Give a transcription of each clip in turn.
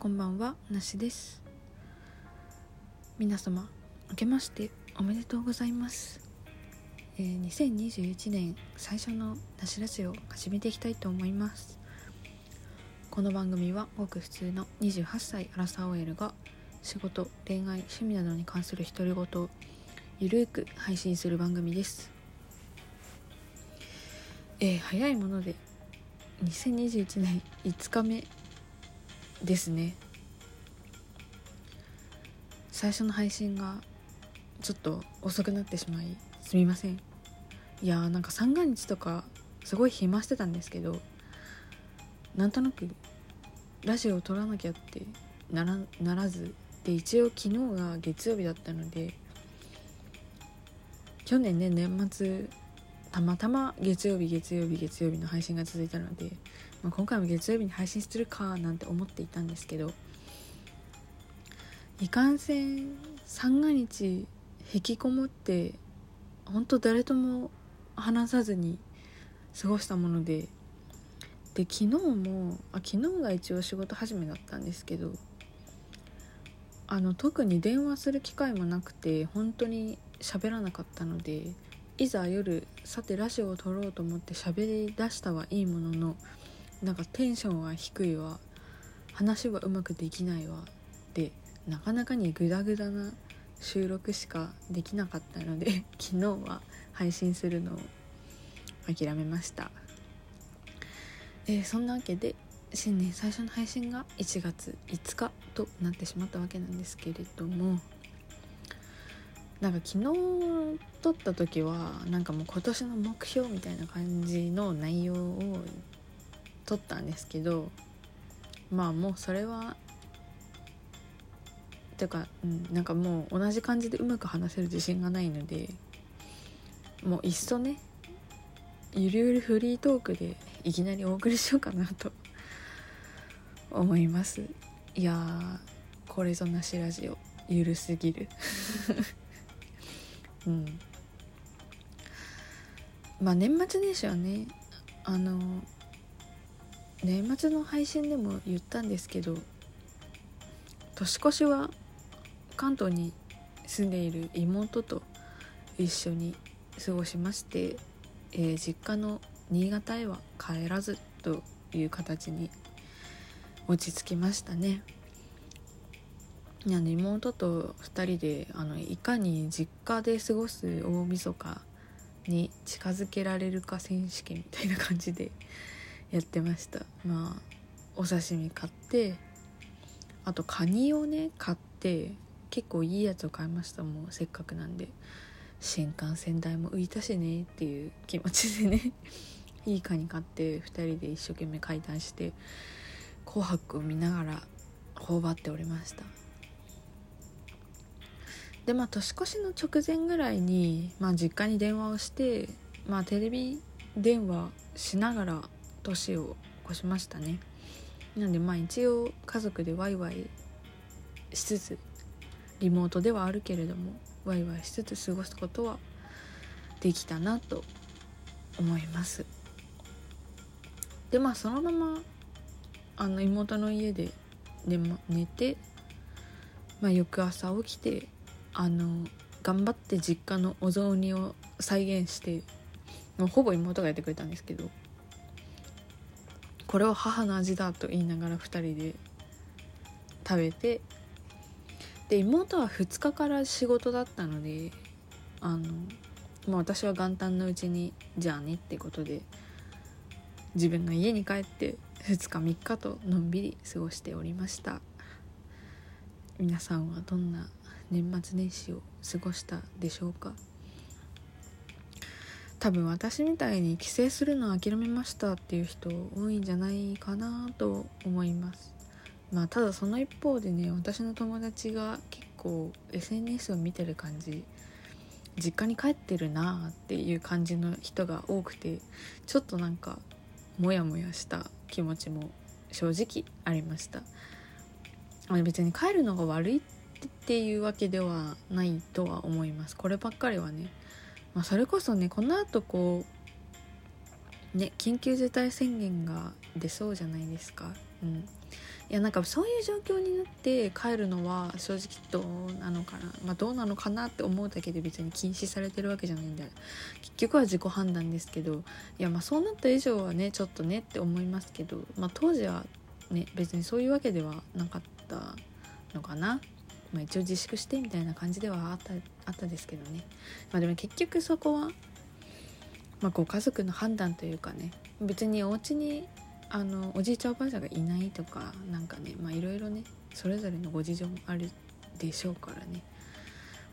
こんばんはなしです。皆様明けましておめでとうございます、えー、2021年最初のなしラジオを始めていきたいと思います。この番組はごく普通の28歳アラサー OL が仕事恋愛趣味などに関する独り言をゆるく配信する番組です。えー、早いもので2021年5日目ですね。最初の配信がちょっと遅くなってしまいすみません。いやーなんか三が日とかすごい暇してたんですけどなんとなくラジオを撮らなきゃってならならずで一応昨日が月曜日だったので去年ね年末たまたま月曜日月曜日月曜日の配信が続いたので、まあ、今回も月曜日に配信するかなんて思っていたんですけどいかんせん三が日引きこもって本当誰とも話さずに過ごしたものでで昨日もあ昨日が一応仕事始めだったんですけどあの特に電話する機会もなくて本当に喋らなかったのでいざ夜さてラジオを撮ろうと思って喋り出したはいいもののなんかテンションは低いわ。話はうまくできないわ。でなかなかにグダグダな収録しかできなかったので 昨日は配信するのを諦めました、え、そんなわけで新年最初の配信が1月5日となってしまったわけなんですけれどもなんか昨日撮った時はなんかもう今年の目標みたいな感じの内容を撮ったんですけどまあもうそれはてか、うん、なんかもう同じ感じでうまく話せる自信がないのでもういっそねゆるゆるフリートークでいきなりお送りしようかなと思います。いやーこれぞなしラジオゆるすぎる。うん。まあ年末年始はねあの年末の配信でも言ったんですけど年越しは関東に住んでいる妹と一緒に過ごしまして、えー、実家の新潟へは帰らずという形に落ち着きましたね。いや妹と2人であのいかに実家で過ごす大晦日に近づけられるか選手権みたいな感じでやってました。まあお刺身買ってあとカニをね買って結構いいやつを買いました。もうせっかくなんで。新幹線代も浮いたしねっていう気持ちでね。いいカニ買って2人で一生懸命解体して「紅白」を見ながら頬張っておりました。でまあ年越しの直前ぐらいに、まあ、実家に電話をして、まあ、テレビ電話しながら年を越しましたね。なんでまあ一応家族でワイワイしつつリモートではあるけれどもワイワイしつつ過ごすことはできたなと思います。でまあそのままあの妹の家で寝,、ま、寝て、まあ、翌朝起きてあの頑張って実家のお雑煮を再現してもうほぼ妹がやってくれたんですけどこれを母の味だと言いながら2人で食べてで妹は2日から仕事だったのであの、まあ、私は元旦のうちにじゃあねってことで自分の家に帰って2日3日とのんびり過ごしておりました。皆さんはどんな年末年始を過ごしたでしょうか？多分私みたいに帰省するの諦めましたっていう人多いんじゃないかなと思います。まあただその一方でね私の友達が結構 SNS を見てる感じ。実家に帰ってるなっていう感じの人が多くてちょっとなんかモヤモヤした気持ちも正直ありました。別に帰るのが悪いっていうわけではないとは思います。こればっかりはね、まあ、それこそねこのあとこね緊急事態宣言が出そうじゃないですか。うん。いやなんかそういう状況になって帰るのは正直どうなのかな。まあどうなのかなって思うだけで別に禁止されてるわけじゃないんで結局は自己判断ですけどいやまあそうなった以上はねちょっとねって思いますけどまあ当時はね別にそういうわけではなかったのかな。まあ、一応自粛してみたいな感じではあったあったですけどね。まあでも結局そこは、まあ、ご家族の判断というかね。別にお家にあのおじいちゃんおばあちゃんがいないとかなんかねいろいろねそれぞれのご事情もあるでしょうからね。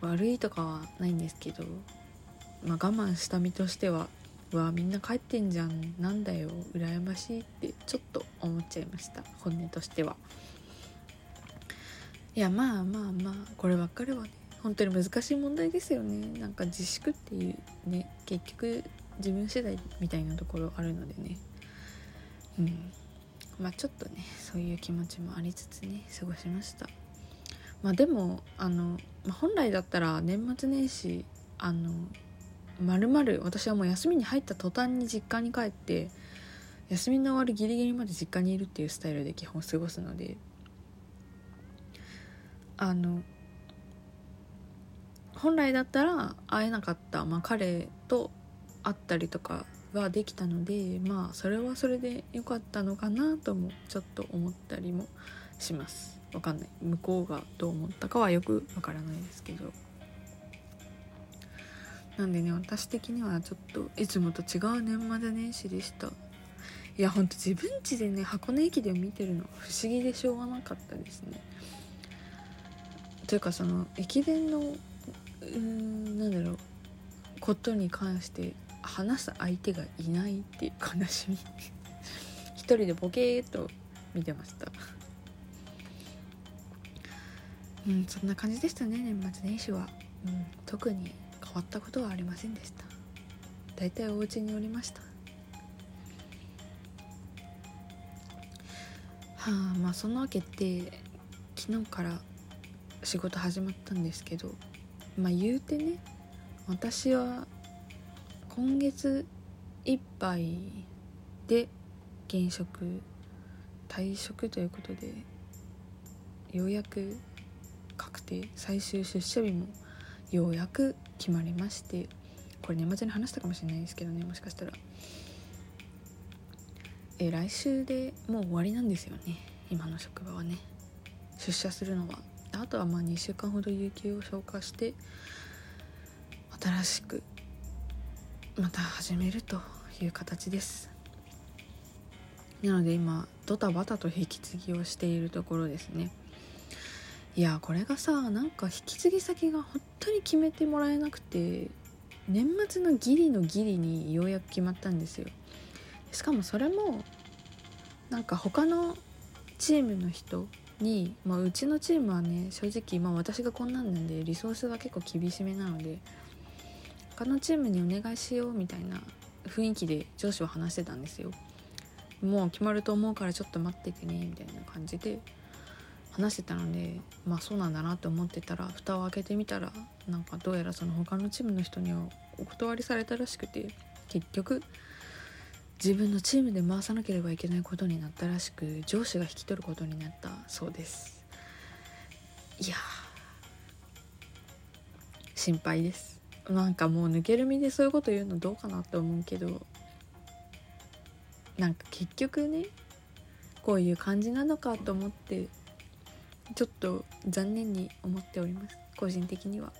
悪いとかはないんですけど、まあ、我慢した身としてはうわみんな帰ってんじゃんなんだよ羨ましいってちょっと思っちゃいました。本音としては。いやまあまあまあこればっかりはね。本当に難しい問題ですよね。なんか自粛っていうね結局自分次第みたいなところあるのでね。うん。まあちょっとねそういう気持ちもありつつね過ごしました。まあでもあの、まあ、本来だったら年末年始あのまるまる私はもう休みに入った途端に実家に帰って休みの終わるギリギリまで実家にいるっていうスタイルで基本過ごすのであの本来だったら会えなかった、まあ、彼と会ったりとかができたのでまあそれはそれで良かったのかなともちょっと思ったりもします。わかんない。向こうがどう思ったかはよくわからないですけど。なんでね私的にはちょっといつもと違う年末年始でした。いやほんと自分家でね箱根駅伝を見てるの不思議でしょうがなかったですね。というかその駅伝のうんなんだろうことに関して話す相手がいないっていう悲しみ。一人でボケーっと見てました。うんそんな感じでしたね年末年始は、うん、特に変わったことはありませんでした。大体お家におりました。はあまあそのわけで昨日から仕事始まったんですけどまあ言うてね私は今月いっぱいで現職退職ということでようやく確定最終出社日もようやく決まりましてこれ年末に話したかもしれないですけどねもしかしたら。え来週でもう終わりなんですよね今の職場はね。出社するのは。あとはまあ2週間ほど有給を消化して新しくまた始めるという形です。なので今ドタバタと引き継ぎをしているところですね。いやこれがさなんか引き継ぎ先が本当に決めてもらえなくて年末のギリのギリにようやく決まったんですよ。しかもそれもなんか他のチームの人に、まあ、うちのチームはね正直、まあ、私がこんなんなんでリソースが結構厳しめなので他のチームにお願いしようみたいな雰囲気で上司は話してたんですよ。もう決まると思うからちょっと待っててねみたいな感じで話してたのでまあそうなんだなって思ってたら蓋を開けてみたらなんかどうやらその他のチームの人にはお断りされたらしくて結局自分のチームで回さなければいけないことになったらしく上司が引き取ることになったそうです。いや心配です。なんかもう抜ける身でそういうこと言うのどうかなって思うけどなんか結局ねこういう感じなのかと思ってちょっと残念に思っております。個人的には。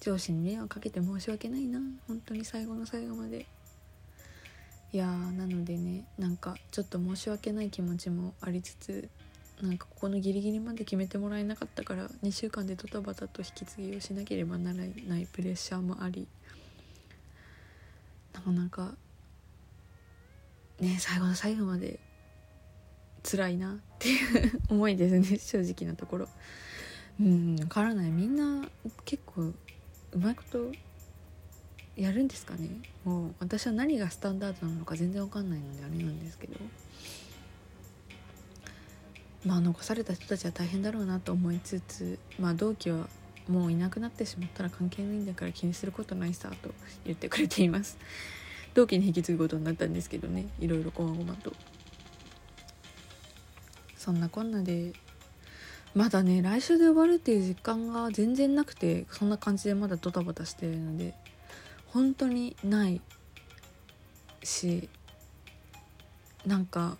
上司に迷惑かけて申し訳ないな。本当に最後の最後まで。いやなのでねなんかちょっと申し訳ない気持ちもありつつなんかここのギリギリまで決めてもらえなかったから2週間でドタバタと引き継ぎをしなければならないプレッシャーもありなかなかね最後の最後まで辛いなっていう思いですね正直なところ。うん分からない。みんな結構うまいことやるんですかね？もう私は何がスタンダードなのか全然わかんないのであれなんですけど。まあ残された人たちは大変だろうなと思いつつまあ同期はもういなくなってしまったら関係ないんだから気にすることないさと言ってくれています。同期に引き継ぐことになったんですけどねいろいろこまごまと。そんなこんなでまだね来週で終わるっていう実感が全然なくてそんな感じでまだドタバタしてるので。本当にないしなんか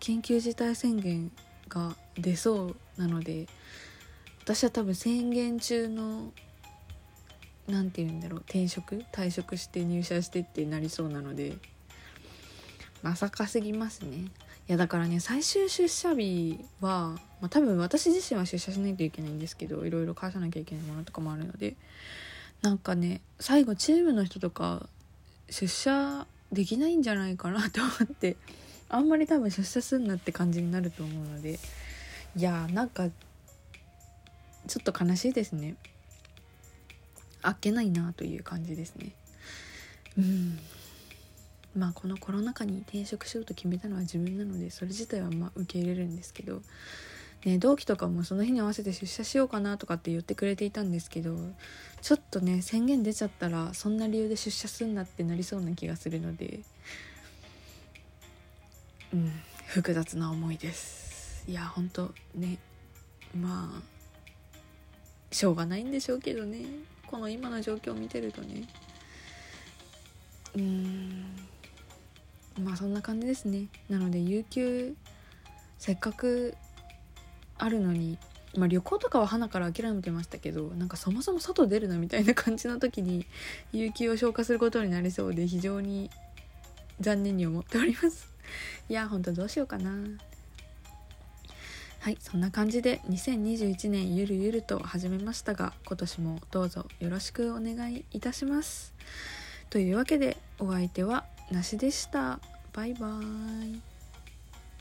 緊急事態宣言が出そうなので私は多分宣言中の何て言うんだろう転職退職して入社してってなりそうなのでまさかすぎますね。いやだからね最終出社日は、まあ、多分私自身は出社しないといけないんですけどいろいろ返さなきゃいけないものとかもあるのでなんかね最後チームの人とか出社できないんじゃないかなと思ってあんまり多分出社すんなって感じになると思うのでいやーなんかちょっと悲しいですね。あっけないなという感じですね。うん。まあこのコロナ禍に転職しようと決めたのは自分なのでそれ自体はま受け入れるんですけどね、同期とかもその日に合わせて出社しようかなとかって言ってくれていたんですけどちょっとね宣言出ちゃったらそんな理由で出社すんなってなりそうな気がするのでうん複雑な思いです。いやほんとねまあしょうがないんでしょうけどね。この今の状況を見てるとね。うん。まあそんな感じですね。なので有給せっかくあるのに、まあ、旅行とかは花から諦めてましたけどなんかそもそも外出るなみたいな感じの時に有給を消化することになりそうで非常に残念に思っております。いやほんとどうしようかな。はいそんな感じで2021年ゆるゆると始めましたが今年もどうぞよろしくお願いいたします。というわけでお相手はなしでした。バイバーイ。